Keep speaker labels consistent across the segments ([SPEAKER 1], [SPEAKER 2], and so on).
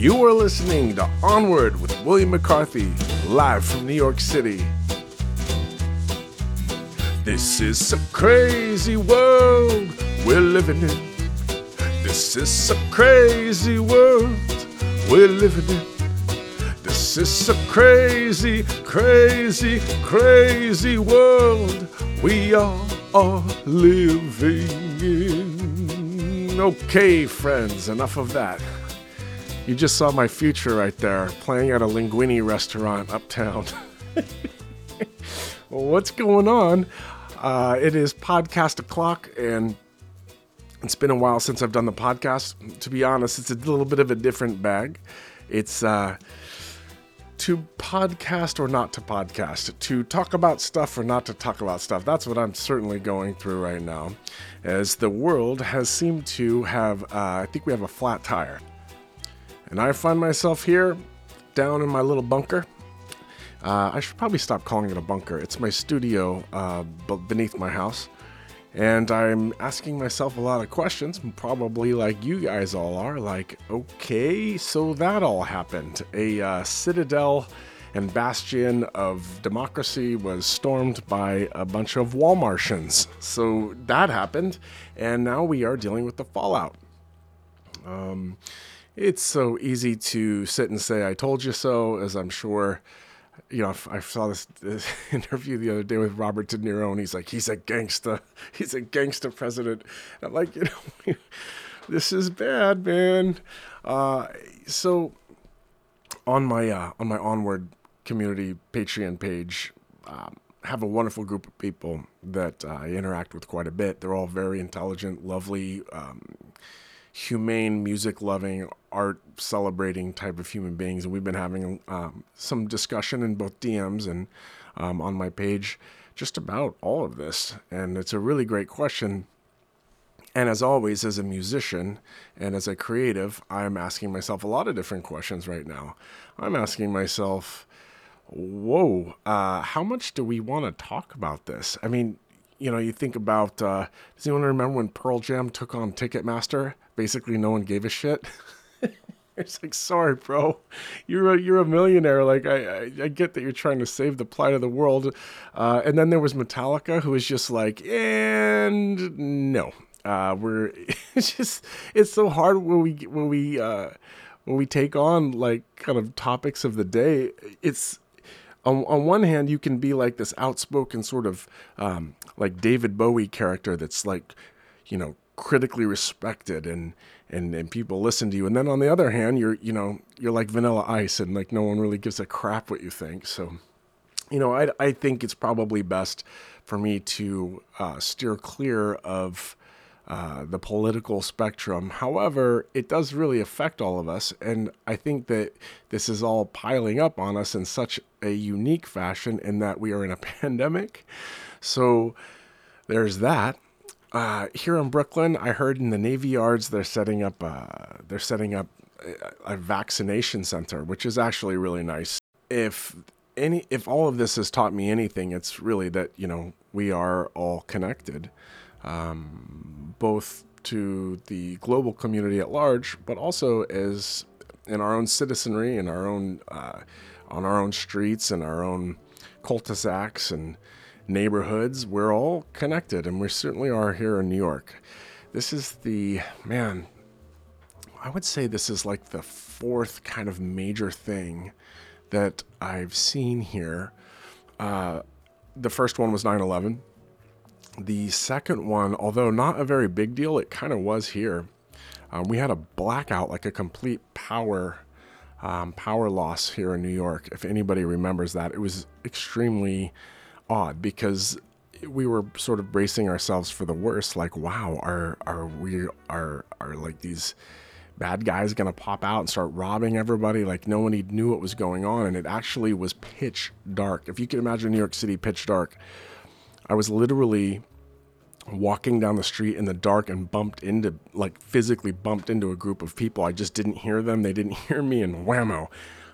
[SPEAKER 1] You are listening to Onward with William McCarthy, live from New York City. This is a crazy world we're living in. This is a crazy world we're living in. This is a crazy, crazy, crazy world we all are living in. Okay, friends, enough of that. You just saw my future right there, playing at a linguini restaurant uptown. well, what's going on? Uh, it is podcast o'clock, and it's been a while since I've done the podcast. To be honest, it's a little bit of a different bag. It's uh, to podcast or not to podcast, to talk about stuff or not to talk about stuff. That's what I'm certainly going through right now, as the world has seemed to have, uh, I think we have a flat tire. And I find myself here down in my little bunker. Uh, I should probably stop calling it a bunker. It's my studio uh, beneath my house. And I'm asking myself a lot of questions, probably like you guys all are. Like, okay, so that all happened. A uh, citadel and bastion of democracy was stormed by a bunch of Walmartians. So that happened, and now we are dealing with the fallout. Um, it's so easy to sit and say, I told you so, as I'm sure you know, I saw this, this, interview the other day with Robert De Niro, and he's like, he's a gangster, he's a gangster president. And I'm like, you know, this is bad, man. Uh, so on my uh, on my onward community Patreon page, um, have a wonderful group of people that uh, I interact with quite a bit. They're all very intelligent, lovely. Um, humane, music loving, art celebrating type of human beings. And we've been having um, some discussion in both DMs and um, on my page just about all of this. And it's a really great question. And as always, as a musician and as a creative, I'm asking myself a lot of different questions right now. I'm asking myself, whoa, uh, how much do we want to talk about this? I mean, you know, you think about, uh, does anyone remember when Pearl Jam took on Ticketmaster? basically no one gave a shit. it's like, sorry, bro, you're a, you're a millionaire. Like, I, I, I, get that you're trying to save the plight of the world. Uh, and then there was Metallica, who was just like, and no, uh, we're it's just it's so hard when we when we uh, when we take on like kind of topics of the day. It's on, on one hand, you can be like this outspoken sort of um, like David Bowie character that's like, you know, critically respected and and and people listen to you and then on the other hand you're you know you're like vanilla ice and like no one really gives a crap what you think so you know i, I think it's probably best for me to uh, steer clear of uh, the political spectrum. However, it does really affect all of us. And I think that this is all piling up on us in such a unique fashion in that we are in a pandemic. So there's that uh, here in Brooklyn, I heard in the Navy Yards they're setting up uh, they're setting up a, a vaccination center, which is actually really nice. If any if all of this has taught me anything, it's really that you know we are all connected, um, both to the global community at large, but also as in our own citizenry, in our own uh, on our own streets and our own cul-de-sacs and neighborhoods, we're all connected, and we certainly are here in New York. This is the, man, I would say this is like the fourth kind of major thing that I've seen here. Uh, the first one was 9 11. The second one, although not a very big deal, it kind of was here. Um, we had a blackout, like a complete power um, power loss here in New York. If anybody remembers that, it was extremely odd because we were sort of bracing ourselves for the worst. Like, wow, are are we are are like these bad guys gonna pop out and start robbing everybody? Like no nobody knew what was going on, and it actually was pitch dark. If you can imagine New York City pitch dark, I was literally walking down the street in the dark and bumped into like physically bumped into a group of people. I just didn't hear them. They didn't hear me, and whammo.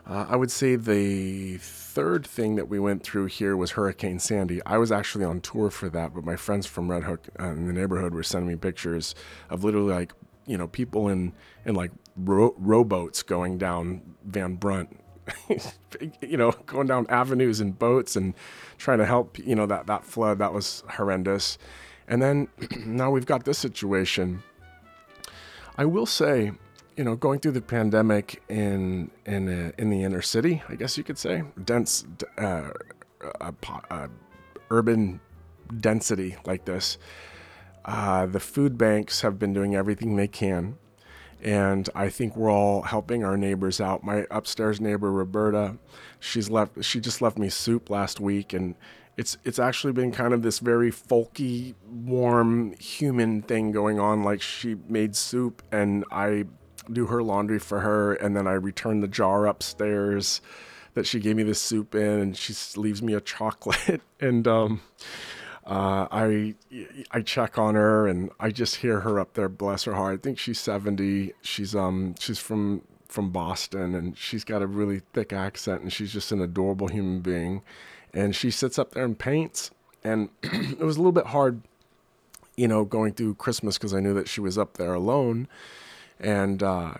[SPEAKER 1] Uh, I would say the third thing that we went through here was Hurricane Sandy. I was actually on tour for that, but my friends from Red Hook uh, in the neighborhood were sending me pictures of literally like you know people in in like ro- rowboats going down Van Brunt, you know, going down avenues in boats and trying to help. You know that that flood that was horrendous, and then now we've got this situation. I will say, you know, going through the pandemic in in a, in the inner city, I guess you could say, dense, uh, urban density like this, uh, the food banks have been doing everything they can. And I think we're all helping our neighbors out. My upstairs neighbor Roberta, she's left. She just left me soup last week, and it's it's actually been kind of this very folky, warm, human thing going on. Like she made soup, and I do her laundry for her, and then I return the jar upstairs that she gave me the soup in, and she leaves me a chocolate, and um, uh, I I check on her and I just hear her up there. Bless her heart. I think she's seventy. She's um she's from from Boston and she's got a really thick accent and she's just an adorable human being. And she sits up there and paints. And it was a little bit hard, you know, going through Christmas because I knew that she was up there alone. And uh,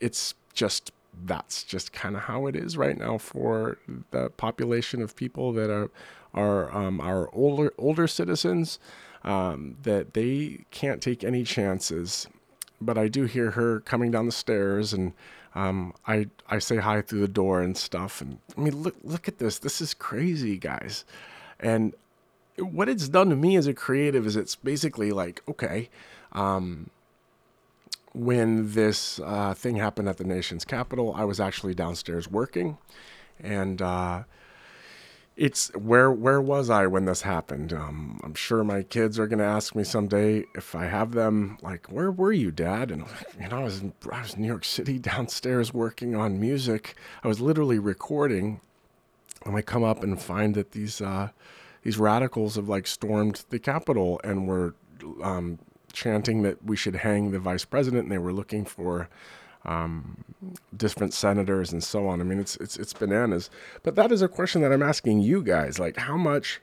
[SPEAKER 1] it's just that's just kind of how it is right now for the population of people that are are um, our older older citizens um, that they can't take any chances. But I do hear her coming down the stairs, and um, I I say hi through the door and stuff. And I mean, look look at this. This is crazy, guys. And what it's done to me as a creative is it's basically like okay. Um, when this uh, thing happened at the nation's capital, I was actually downstairs working, and uh, it's where where was I when this happened? Um, I'm sure my kids are to ask me someday if I have them. Like, where were you, Dad? And you know, I was in, I was in New York City downstairs working on music. I was literally recording, and I come up and find that these uh, these radicals have like stormed the Capitol and were um, chanting that we should hang the vice president, and they were looking for um, different senators and so on. I mean, it's it's it's bananas. But that is a question that I'm asking you guys: like, how much,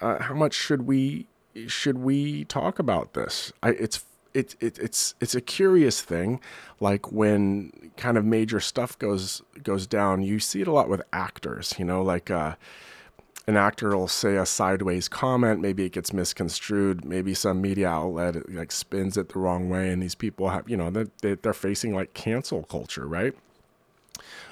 [SPEAKER 1] uh, how much should we should we talk about this? I, it's it, it, it's it's a curious thing. Like when kind of major stuff goes goes down, you see it a lot with actors. You know, like. Uh, an actor will say a sideways comment, maybe it gets misconstrued, maybe some media outlet like spins it the wrong way, and these people have, you know, they, they're facing like cancel culture, right?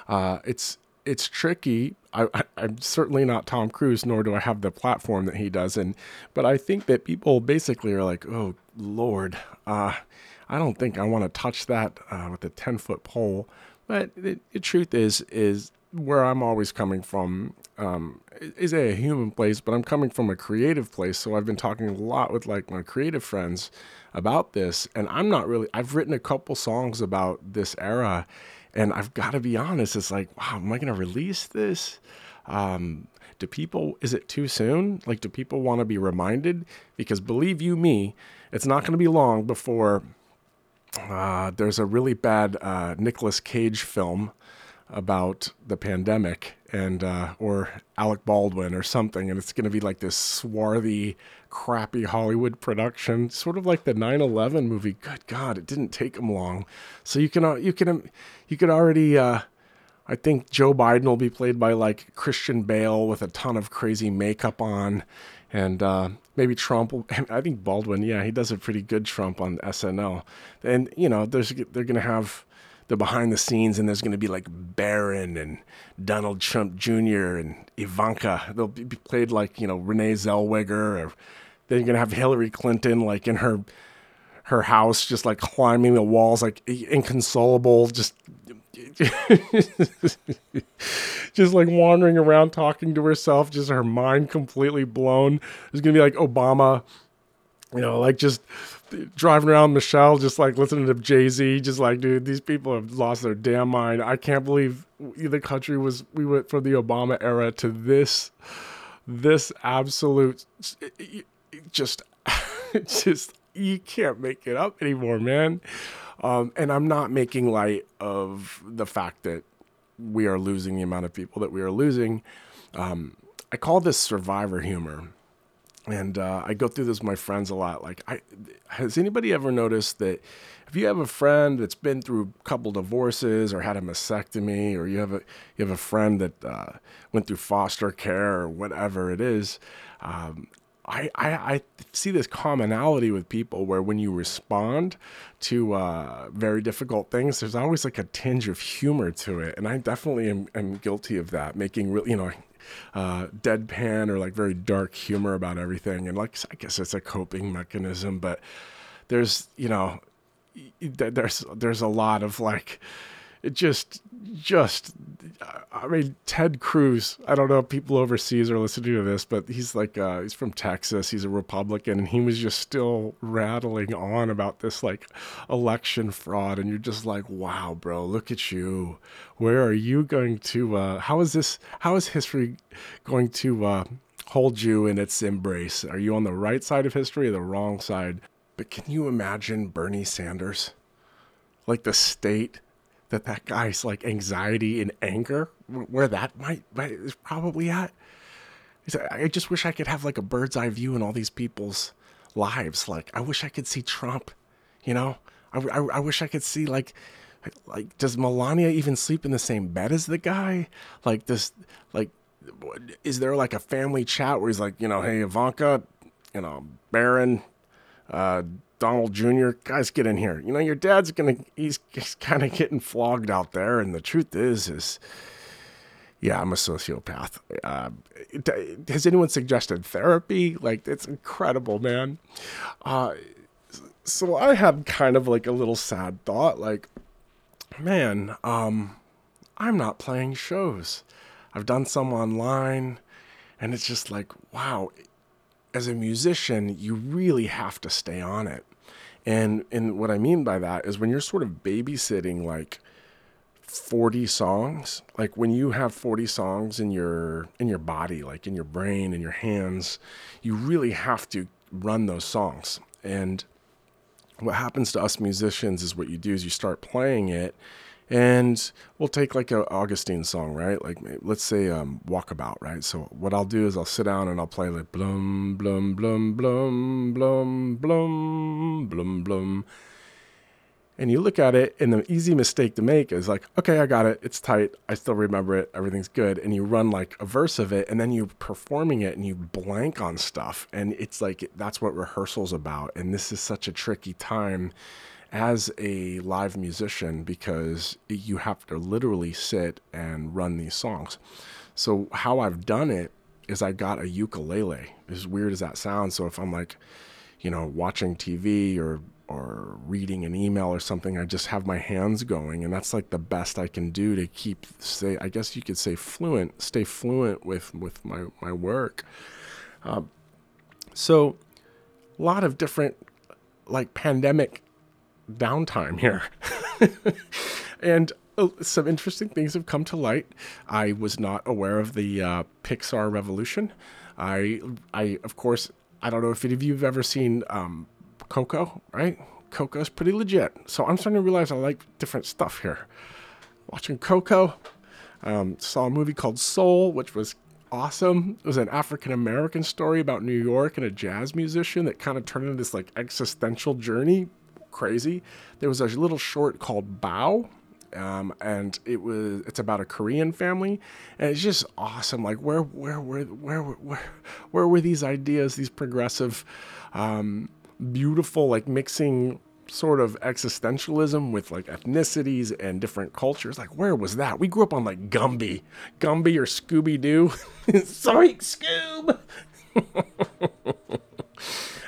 [SPEAKER 1] Uh, it's it's tricky. I, am certainly not Tom Cruise, nor do I have the platform that he does, and but I think that people basically are like, oh Lord, uh, I don't think I want to touch that uh, with a ten foot pole. But the, the truth is, is where I'm always coming from um, is a human place, but I'm coming from a creative place. So I've been talking a lot with like my creative friends about this, and I'm not really. I've written a couple songs about this era, and I've got to be honest. It's like, wow, am I going to release this? Um, do people? Is it too soon? Like, do people want to be reminded? Because believe you me, it's not going to be long before uh, there's a really bad uh, Nicolas Cage film about the pandemic and uh, or Alec Baldwin or something, and it's going to be like this swarthy, crappy Hollywood production, sort of like the 9/11 movie. Good God, it didn't take them long, so you can uh, you can you could already. Uh, I think Joe Biden will be played by like Christian Bale with a ton of crazy makeup on, and uh, maybe Trump. Will, I think Baldwin, yeah, he does a pretty good Trump on SNL, and you know, there's they're gonna have the behind the scenes, and there's going to be like Barron and Donald Trump Jr. and Ivanka. They'll be played like you know Renee Zellweger, or then you're going to have Hillary Clinton like in her her house, just like climbing the walls, like inconsolable, just just like wandering around talking to herself, just her mind completely blown. There's gonna be like Obama, you know, like just driving around Michelle, just like listening to Jay Z, just like, dude, these people have lost their damn mind. I can't believe the country was, we went from the Obama era to this, this absolute, just, just, you can't make it up anymore, man. Um, and I'm not making light of the fact that we are losing the amount of people that we are losing. Um, I call this survivor humor. And uh, I go through this with my friends a lot. Like, I has anybody ever noticed that if you have a friend that's been through a couple divorces or had a mastectomy, or you have a you have a friend that uh, went through foster care or whatever it is, um, I, I, I, see this commonality with people where when you respond to uh, very difficult things, there's always like a tinge of humor to it. And I definitely am, am guilty of that, making real, you know, uh, deadpan or like very dark humor about everything. And like, I guess it's a coping mechanism, but there's, you know, there's, there's a lot of like, it just just I mean Ted Cruz. I don't know if people overseas are listening to this, but he's like uh, he's from Texas. He's a Republican, and he was just still rattling on about this like election fraud, and you're just like, wow, bro, look at you. Where are you going to? Uh, how is this? How is history going to uh, hold you in its embrace? Are you on the right side of history or the wrong side? But can you imagine Bernie Sanders? Like the state that that guy's like anxiety and anger, where that might, might is probably at. I just wish I could have like a bird's eye view in all these people's lives. Like, I wish I could see Trump, you know? I, I, I wish I could see like, like, does Melania even sleep in the same bed as the guy? Like, this, like, is there like a family chat where he's like, you know, hey, Ivanka, you know, Barron, uh, Donald Jr., guys, get in here. You know, your dad's gonna, he's, he's kind of getting flogged out there. And the truth is, is, yeah, I'm a sociopath. Uh, has anyone suggested therapy? Like, it's incredible, man. Uh, so I had kind of like a little sad thought, like, man, um, I'm not playing shows. I've done some online, and it's just like, wow, as a musician, you really have to stay on it. And and what I mean by that is when you're sort of babysitting like 40 songs, like when you have 40 songs in your in your body, like in your brain in your hands, you really have to run those songs. And what happens to us musicians is what you do is you start playing it and we'll take like a Augustine song, right? Like let's say um, Walkabout, right? So what I'll do is I'll sit down and I'll play like blum blum blum blum blum blum blum blum. And you look at it, and the easy mistake to make is like, okay, I got it. It's tight. I still remember it. Everything's good. And you run like a verse of it, and then you're performing it and you blank on stuff. And it's like, that's what rehearsal's about. And this is such a tricky time as a live musician because you have to literally sit and run these songs. So how I've done it is I got a ukulele. As weird as that sounds, so if I'm like, you know, watching TV or or reading an email or something, I just have my hands going, and that's like the best I can do to keep say I guess you could say fluent, stay fluent with with my my work. Um, so, a lot of different like pandemic downtime here. and uh, some interesting things have come to light. I was not aware of the uh, Pixar revolution. I, I, of course, I don't know if any of you have ever seen um, Coco, right? Coco's pretty legit. So I'm starting to realize I like different stuff here. Watching Coco, um, saw a movie called Soul, which was awesome. It was an African American story about New York and a jazz musician that kind of turned into this like existential journey crazy. There was a little short called Bao. Um, and it was it's about a Korean family, and it's just awesome. Like where where where where where where were these ideas, these progressive, um, beautiful, like mixing sort of existentialism with like ethnicities and different cultures. Like, where was that? We grew up on like Gumby, Gumby or Scooby Doo. Sorry, Scoob.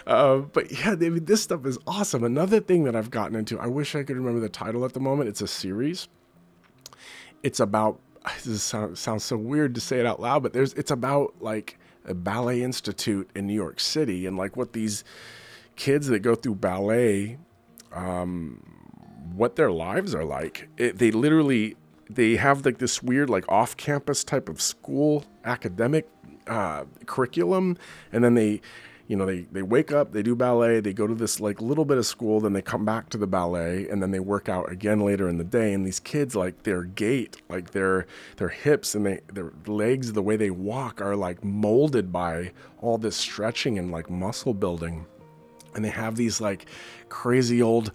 [SPEAKER 1] Uh, but yeah, I mean, this stuff is awesome. Another thing that I've gotten into, I wish I could remember the title at the moment. It's a series. It's about, this sound, sounds so weird to say it out loud, but there's, it's about like a ballet institute in New York City and like what these kids that go through ballet, um, what their lives are like. It, they literally, they have like this weird, like off campus type of school academic uh, curriculum. And then they, you know, they, they wake up, they do ballet, they go to this like little bit of school, then they come back to the ballet and then they work out again later in the day. And these kids, like their gait, like their, their hips and they, their legs, the way they walk are like molded by all this stretching and like muscle building. And they have these like crazy old,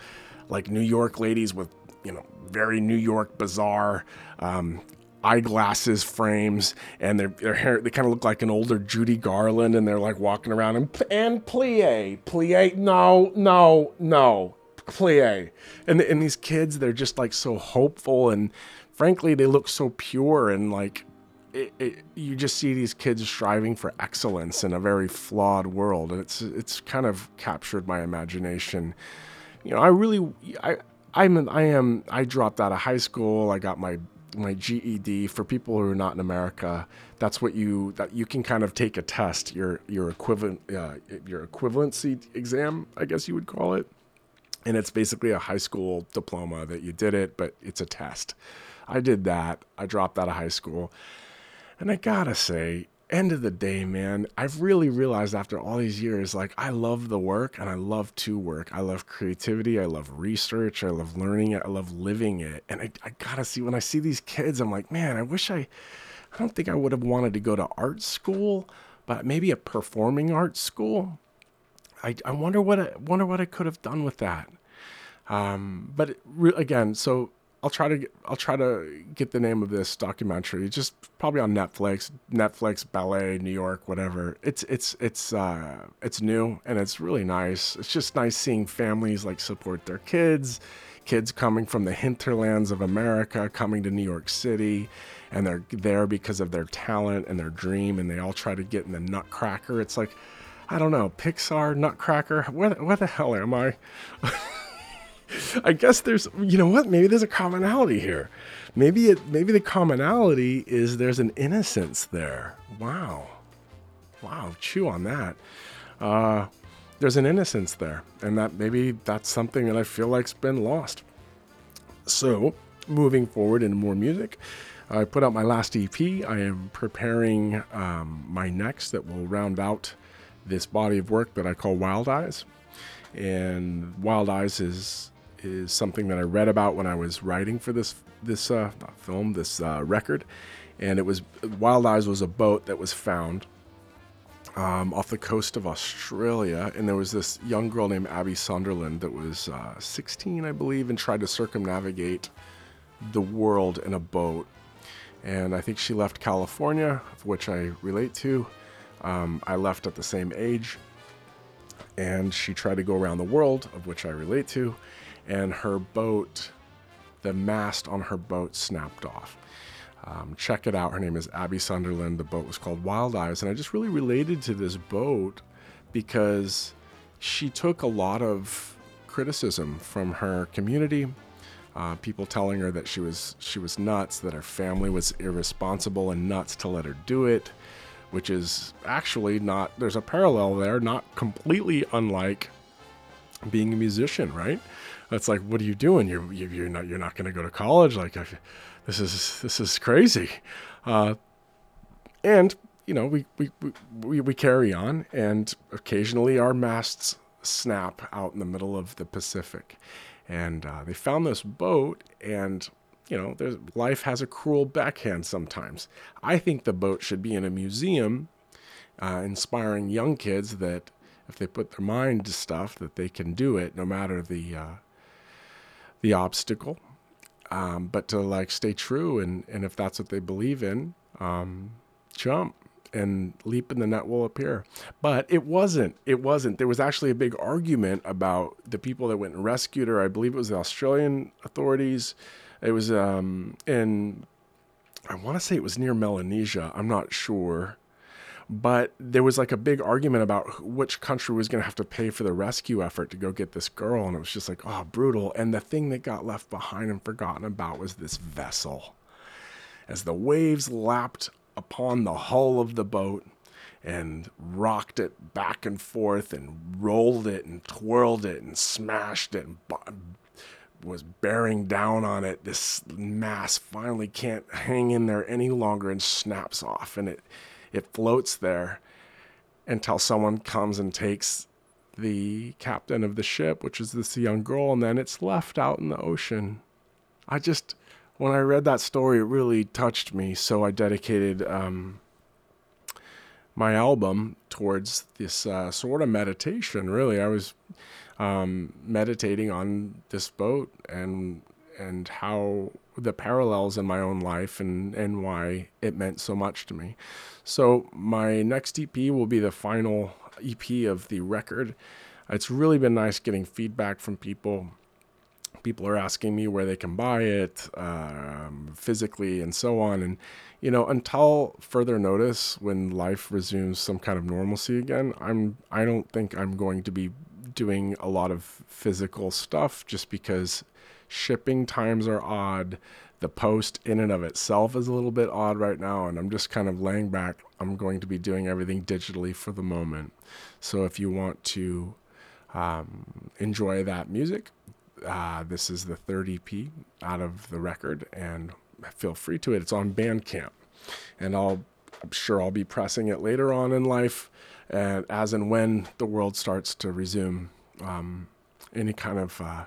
[SPEAKER 1] like New York ladies with, you know, very New York bizarre um, eyeglasses frames and their, their hair they kind of look like an older Judy Garland and they're like walking around and and plie plie no no no plie. And and these kids they're just like so hopeful and frankly they look so pure and like it, it, you just see these kids striving for excellence in a very flawed world and it's it's kind of captured my imagination. You know I really I I'm I am I dropped out of high school I got my my GED for people who are not in America. That's what you that you can kind of take a test, your your equivalent uh, your equivalency exam, I guess you would call it, and it's basically a high school diploma that you did it, but it's a test. I did that. I dropped out of high school, and I gotta say, end of the day, man, I've really realized after all these years, like I love the work and I love to work. I love creativity. I love research. I love learning it. I love living it. And I, I gotta see when I see these kids, I'm like, man, I wish I, I don't think I would have wanted to go to art school, but maybe a performing arts school. I, I wonder what I wonder what I could have done with that. Um, but re- again, so I'll try to get, I'll try to get the name of this documentary. Just probably on Netflix, Netflix, Ballet, New York, whatever. It's it's it's uh, it's new and it's really nice. It's just nice seeing families like support their kids, kids coming from the hinterlands of America, coming to New York City, and they're there because of their talent and their dream, and they all try to get in the Nutcracker. It's like, I don't know, Pixar, Nutcracker. Where where the hell am I? I guess there's, you know what? Maybe there's a commonality here. Maybe it, maybe the commonality is there's an innocence there. Wow, wow, chew on that. Uh, there's an innocence there, and that maybe that's something that I feel like's been lost. So, moving forward into more music, I put out my last EP. I am preparing um, my next that will round out this body of work that I call Wild Eyes. And Wild Eyes is is something that I read about when I was writing for this this uh, film, this uh, record, and it was Wild Eyes was a boat that was found um, off the coast of Australia, and there was this young girl named Abby Sunderland that was uh, 16, I believe, and tried to circumnavigate the world in a boat. And I think she left California, of which I relate to. Um, I left at the same age, and she tried to go around the world, of which I relate to and her boat, the mast on her boat snapped off. Um, check it out. Her name is Abby Sunderland. The boat was called Wild Eyes. And I just really related to this boat because she took a lot of criticism from her community. Uh, people telling her that she was she was nuts, that her family was irresponsible and nuts to let her do it, which is actually not. There's a parallel there, not completely unlike being a musician, right? That's like, what are you doing? You're you're not you're not going to go to college. Like, this is this is crazy. Uh, and you know, we, we we we carry on, and occasionally our masts snap out in the middle of the Pacific. And uh, they found this boat, and you know, life has a cruel backhand sometimes. I think the boat should be in a museum, uh, inspiring young kids that if they put their mind to stuff, that they can do it no matter the uh, the obstacle, um, but to like stay true and and if that's what they believe in, um, jump and leap in the net will appear. But it wasn't. It wasn't. There was actually a big argument about the people that went and rescued her. I believe it was the Australian authorities. It was um, in, I want to say it was near Melanesia. I'm not sure but there was like a big argument about which country was going to have to pay for the rescue effort to go get this girl and it was just like oh brutal. And the thing that got left behind and forgotten about was this vessel. As the waves lapped upon the hull of the boat and rocked it back and forth and rolled it and twirled it and smashed it and was bearing down on it this mass finally can't hang in there any longer and snaps off and it it floats there until someone comes and takes the captain of the ship, which is this young girl, and then it's left out in the ocean. I just, when I read that story, it really touched me. So I dedicated um, my album towards this uh, sort of meditation. Really, I was um, meditating on this boat and and how the parallels in my own life and and why it meant so much to me. So my next EP will be the final EP of the record. It's really been nice getting feedback from people. People are asking me where they can buy it um, physically and so on. And, you know, until further notice, when life resumes some kind of normalcy again, I'm I don't think I'm going to be doing a lot of physical stuff just because shipping times are odd. The post in and of itself is a little bit odd right now, and I'm just kind of laying back. I'm going to be doing everything digitally for the moment. So if you want to um, enjoy that music, uh, this is the third EP out of the record, and feel free to it. It's on Bandcamp, and I'll I'm sure I'll be pressing it later on in life, and as and when the world starts to resume um, any kind of uh,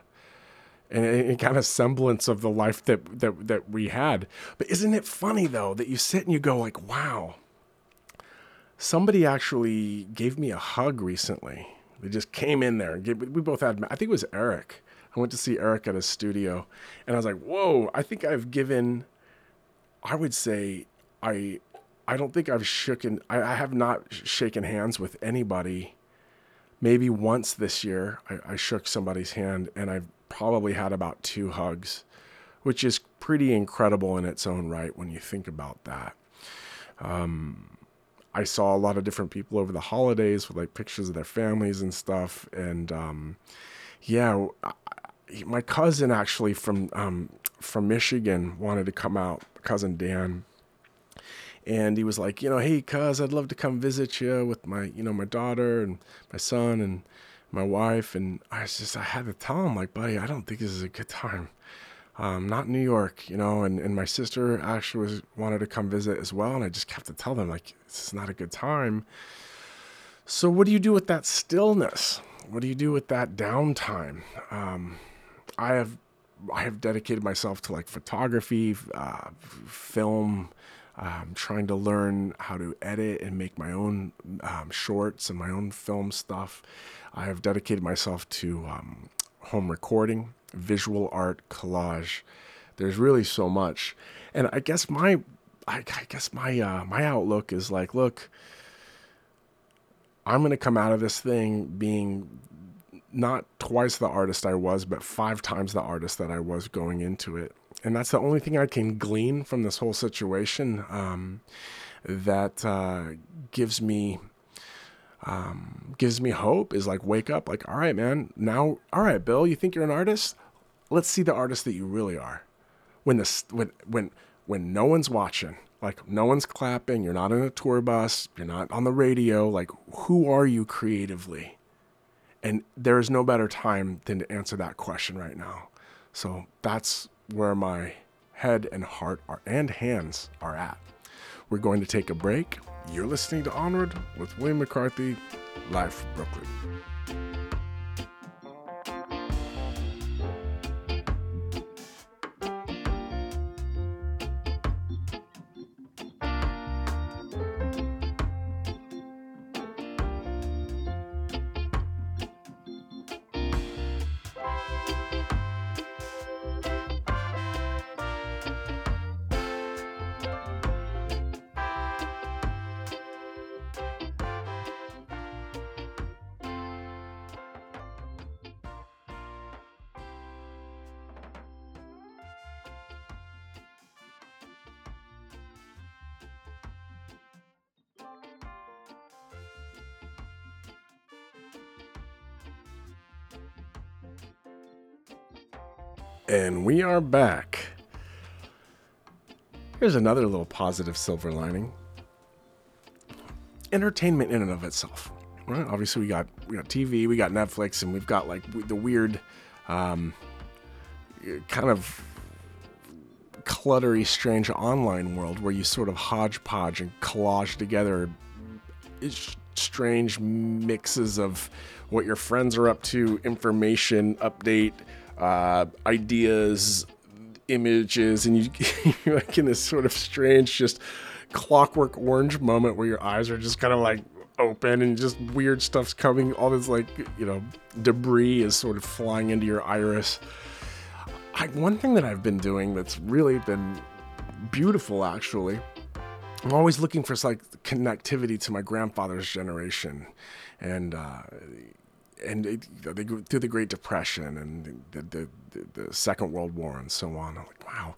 [SPEAKER 1] and any kind of semblance of the life that, that that we had. But isn't it funny though that you sit and you go like, wow, somebody actually gave me a hug recently. They just came in there we both had. I think it was Eric. I went to see Eric at his studio, and I was like, whoa, I think I've given. I would say I. I don't think I've shooken. I, I have not shaken hands with anybody maybe once this year I, I, shook somebody's hand and I've probably had about two hugs, which is pretty incredible in its own right when you think about that. Um, I saw a lot of different people over the holidays with like pictures of their families and stuff. And um, yeah, I, my cousin actually from um, from Michigan wanted to come out. Cousin Dan, and he was like, you know, hey, cuz, I'd love to come visit you with my, you know, my daughter and my son and my wife. And I just, I had to tell him, like, buddy, I don't think this is a good time. Um, not New York, you know, and, and my sister actually was wanted to come visit as well. And I just have to tell them, like, this is not a good time. So what do you do with that stillness? What do you do with that downtime? Um, I have I have dedicated myself to like photography, uh, film, um, trying to learn how to edit and make my own um, shorts and my own film stuff. I have dedicated myself to um, home recording, visual art, collage. There's really so much, and I guess my, I, I guess my uh, my outlook is like, look, I'm gonna come out of this thing being not twice the artist I was, but five times the artist that I was going into it and that's the only thing I can glean from this whole situation um, that uh, gives me um, gives me hope is like wake up like all right man now all right bill you think you're an artist let's see the artist that you really are when this when when when no one's watching like no one's clapping you're not in a tour bus you're not on the radio like who are you creatively and there is no better time than to answer that question right now so that's where my head and heart are and hands are at. We're going to take a break. You're listening to Onward with William McCarthy, live from Brooklyn. And we are back. Here's another little positive silver lining. Entertainment in and of itself. Right? Obviously, we got we got TV, we got Netflix, and we've got like the weird, um, kind of cluttery, strange online world where you sort of hodgepodge and collage together strange mixes of what your friends are up to, information, update, uh, ideas, images, and you, you're like in this sort of strange, just clockwork orange moment where your eyes are just kind of like open and just weird stuff's coming. All this like you know debris is sort of flying into your iris. I, one thing that I've been doing that's really been beautiful actually. I'm always looking for like connectivity to my grandfather's generation, and uh, and it, they go through the Great Depression and the, the, the, the Second World War and so on. I'm like, wow,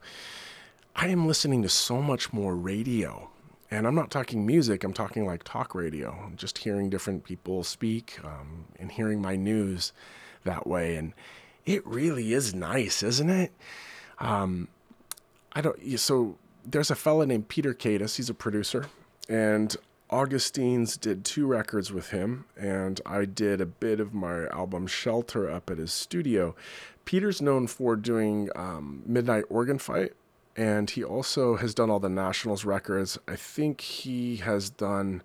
[SPEAKER 1] I am listening to so much more radio and I'm not talking music, I'm talking like talk radio, I'm just hearing different people speak um, and hearing my news that way. And it really is nice, isn't it? Um, I don't, so there's a fella named Peter Katis, he's a producer, and Augustines did two records with him, and I did a bit of my album Shelter up at his studio. Peter's known for doing um, Midnight Organ Fight, and he also has done all the Nationals records. I think he has done,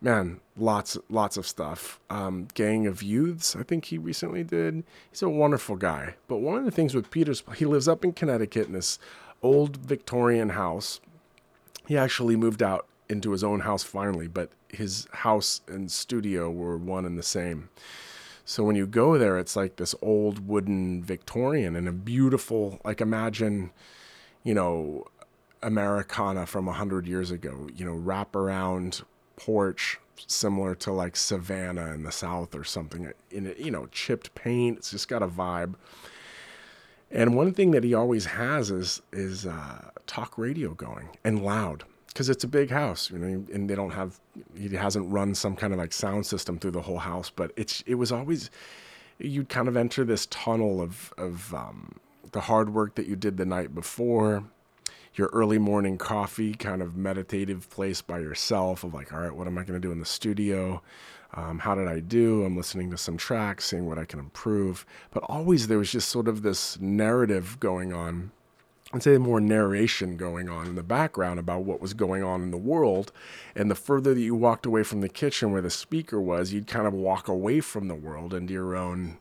[SPEAKER 1] man, lots lots of stuff. Um, Gang of Youths, I think he recently did. He's a wonderful guy. But one of the things with Peter's, he lives up in Connecticut in this old Victorian house. He actually moved out into his own house finally, but his house and studio were one and the same. So when you go there, it's like this old wooden Victorian and a beautiful, like imagine you know, Americana from a hundred years ago, you know, wrap around porch similar to like Savannah in the South or something in it, you know, chipped paint. It's just got a vibe. And one thing that he always has is is uh, talk radio going and loud because it's a big house, you know, and they don't have he hasn't run some kind of like sound system through the whole house, but it's it was always you'd kind of enter this tunnel of of um, the hard work that you did the night before, your early morning coffee, kind of meditative place by yourself of like, all right, what am I going to do in the studio? Um, how did I do? I'm listening to some tracks, seeing what I can improve. But always there was just sort of this narrative going on. I'd say more narration going on in the background about what was going on in the world. And the further that you walked away from the kitchen where the speaker was, you'd kind of walk away from the world into your own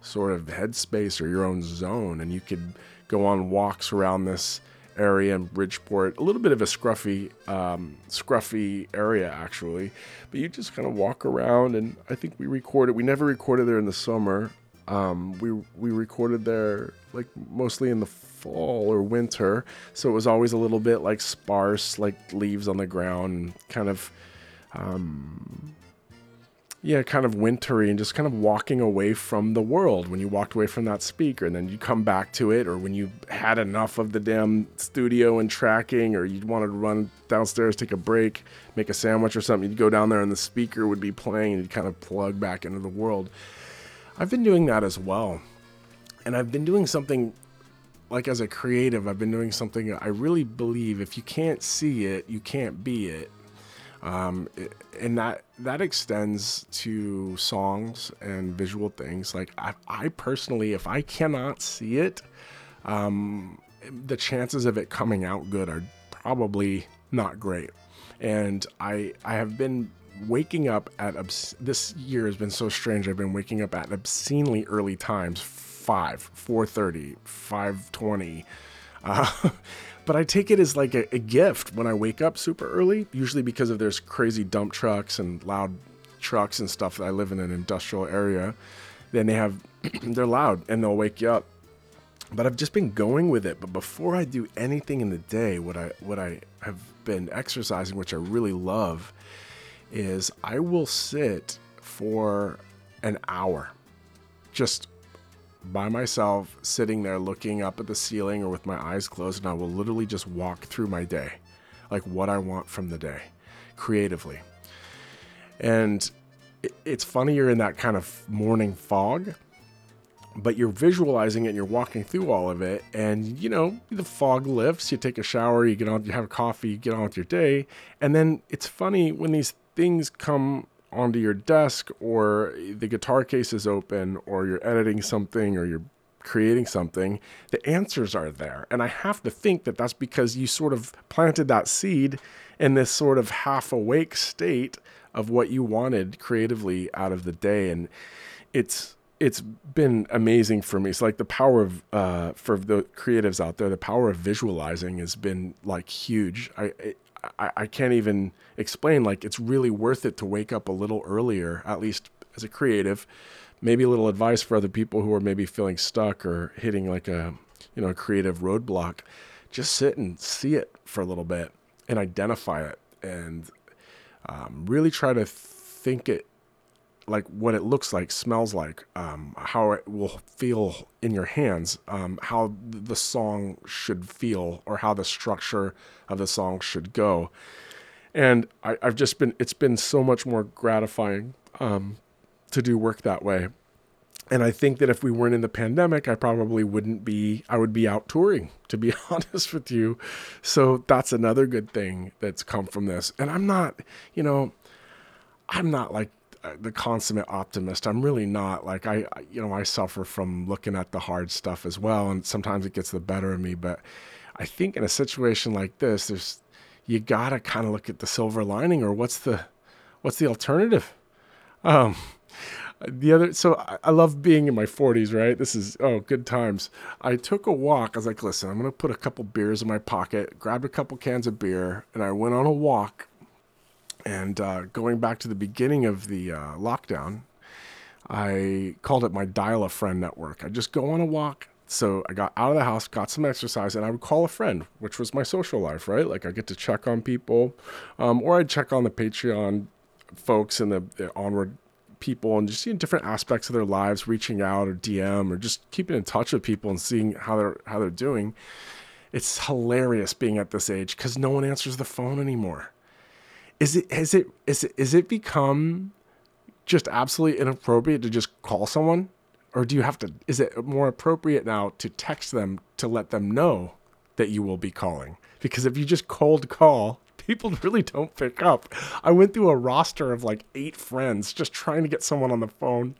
[SPEAKER 1] sort of headspace or your own zone, and you could go on walks around this area in Bridgeport. A little bit of a scruffy, um, scruffy area actually, but you just kind of walk around. And I think we recorded. We never recorded there in the summer. Um, we we recorded there like mostly in the fall or winter, so it was always a little bit like sparse, like leaves on the ground, kind of. Um, yeah, kind of wintry and just kind of walking away from the world when you walked away from that speaker and then you come back to it or when you had enough of the damn studio and tracking or you wanted to run downstairs, take a break, make a sandwich or something, you'd go down there and the speaker would be playing and you'd kind of plug back into the world. I've been doing that as well. And I've been doing something like as a creative, I've been doing something I really believe if you can't see it, you can't be it. Um, and that that extends to songs and visual things. Like I, I personally, if I cannot see it, um, the chances of it coming out good are probably not great. And I I have been waking up at obs- this year has been so strange. I've been waking up at obscenely early times, five, four thirty, five twenty. Uh, but I take it as like a, a, gift when I wake up super early, usually because of there's crazy dump trucks and loud trucks and stuff. I live in an industrial area. Then they have, they're loud and they'll wake you up. But I've just been going with it. But before I do anything in the day, what I what I have been exercising, which I really love, is I will sit for an hour, just by myself, sitting there looking up at the ceiling or with my eyes closed, and I will literally just walk through my day, like what I want from the day, creatively. And it's funny you're in that kind of morning fog, but you're visualizing it and you're walking through all of it. And, you know, the fog lifts, you take a shower, you get on, you have a coffee, you get on with your day. And then it's funny when these things come onto your desk or the guitar case is open or you're editing something or you're creating something, the answers are there. And I have to think that that's because you sort of planted that seed in this sort of half awake state of what you wanted creatively out of the day. And it's, it's been amazing for me. It's like the power of uh, for the creatives out there. The power of visualizing has been like huge. I, I I can't even explain. Like it's really worth it to wake up a little earlier, at least as a creative. Maybe a little advice for other people who are maybe feeling stuck or hitting like a you know a creative roadblock. Just sit and see it for a little bit and identify it, and um, really try to think it like what it looks like, smells like, um, how it will feel in your hands, um, how the song should feel, or how the structure of the song should go. And I, have just been, it's been so much more gratifying um, to do work that way. And I think that if we weren't in the pandemic, I probably wouldn't be, I would be out touring, to be honest with you. So that's another good thing that's come from this. And I'm not, you know, I'm not like the consummate optimist. I'm really not. Like I, you know, I suffer from looking at the hard stuff as well, and sometimes it gets the better of me. But I think in a situation like this, there's you gotta kind of look at the silver lining, or what's the what's the alternative? Um, the other, so I, I love being in my 40s, right? This is oh, good times. I took a walk. I was like, listen, I'm gonna put a couple beers in my pocket, grabbed a couple cans of beer, and I went on a walk and uh, going back to the beginning of the uh, lockdown, I called it my dial a friend network. I just go on a walk. So I got out of the house, got some exercise, and I would call a friend, which was my social life, right? Like I get to check on people, um, or I'd check on the Patreon folks and the, the onward people and just seeing different aspects of their lives, reaching out or DM or just keeping in touch with people and seeing how they're how they're doing. It's hilarious being at this age because no one answers the phone anymore is it has it is it is it become just absolutely inappropriate to just call someone? Or do you have to is it more appropriate now to text them to let them know that you will be calling? Because if you just cold call people really don't pick up. I went through a roster of like eight friends just trying to get someone on the phone.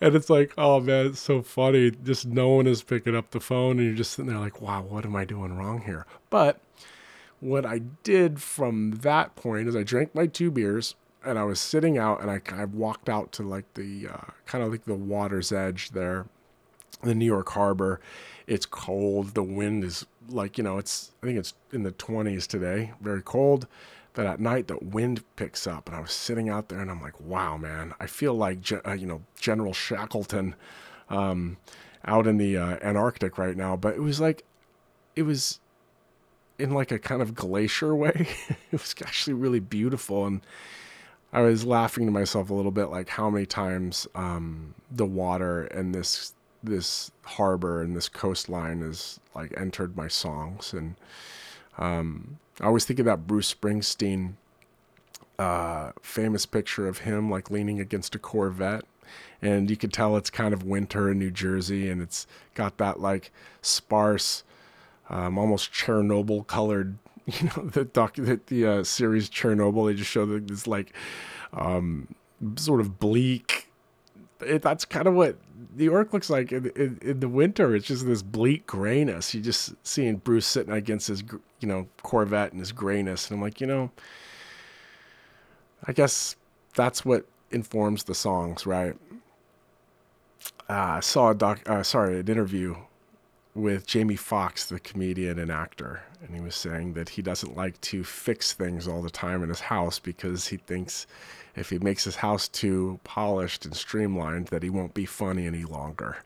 [SPEAKER 1] And it's like oh man it's so funny. Just no one is picking up the phone and you're just sitting there like wow what am i doing wrong here? But what I did from that point is I drank my two beers and I was sitting out and I of walked out to like the uh, kind of like the water's edge there, the New York Harbor. It's cold. The wind is like, you know, it's, I think it's in the 20s today, very cold. But at night, the wind picks up, and I was sitting out there, and I'm like, "Wow, man! I feel like uh, you know General Shackleton um, out in the uh, Antarctic right now." But it was like, it was in like a kind of glacier way. it was actually really beautiful. And I was laughing to myself a little bit, like how many times um, the water and this this harbor and this coastline has like entered my songs. And um, I always think of that Bruce Springsteen uh, famous picture of him like leaning against a Corvette. And you could tell it's kind of winter in New Jersey, and it's got that like sparse um, almost Chernobyl colored. You know the doc, the, the uh, series Chernobyl. They just show this like um, sort of bleak. It, that's kind of what New York looks like in, in, in, the winter. It's just this bleak grayness. You just seeing Bruce sitting against his you know Corvette and his grayness, and I'm like, you know, I guess that's what informs the songs, right? Uh, I saw a doc, uh, sorry, an interview with Jamie Foxx, the comedian and actor, and he was saying that he doesn't like to fix things all the time in his house because he thinks if he makes his house too polished and streamlined that he won't be funny any longer.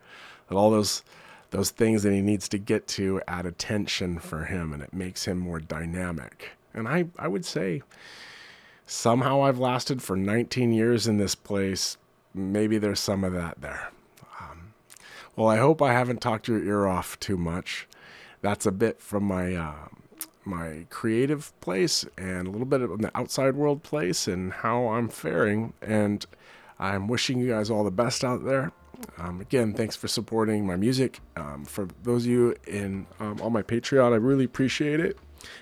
[SPEAKER 1] That all those those things that he needs to get to add attention for him and it makes him more dynamic. And I, I would say somehow I've lasted for 19 years in this place. Maybe there's some of that there. Well, I hope I haven't talked your ear off too much. That's a bit from my uh, my creative place and a little bit of the outside world place and how I'm faring. And I'm wishing you guys all the best out there. Um, again, thanks for supporting my music. Um, for those of you in um, on my Patreon, I really appreciate it.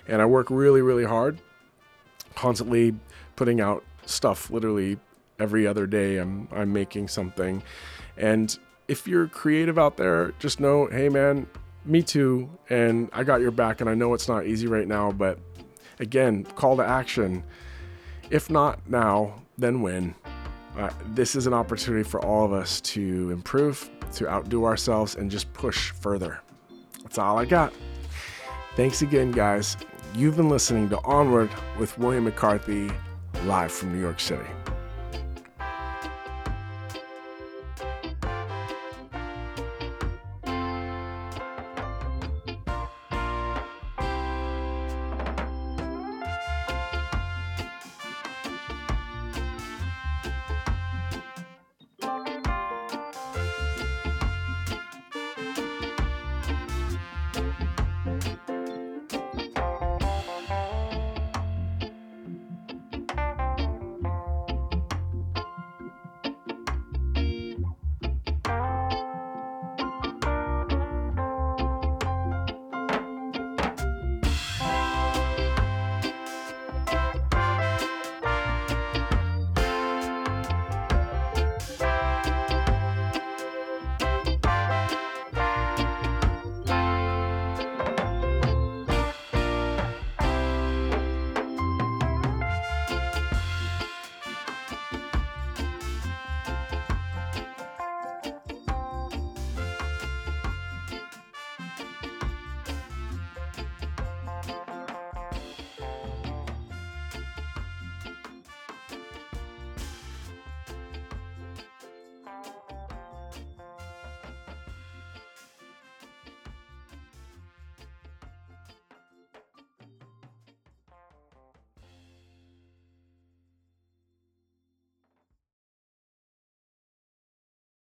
[SPEAKER 1] And I work really, really hard, constantly putting out stuff. Literally every other day, I'm I'm making something, and if you're creative out there, just know, hey man, me too. And I got your back. And I know it's not easy right now, but again, call to action. If not now, then when? Uh, this is an opportunity for all of us to improve, to outdo ourselves, and just push further. That's all I got. Thanks again, guys. You've been listening to Onward with William McCarthy, live from New York City.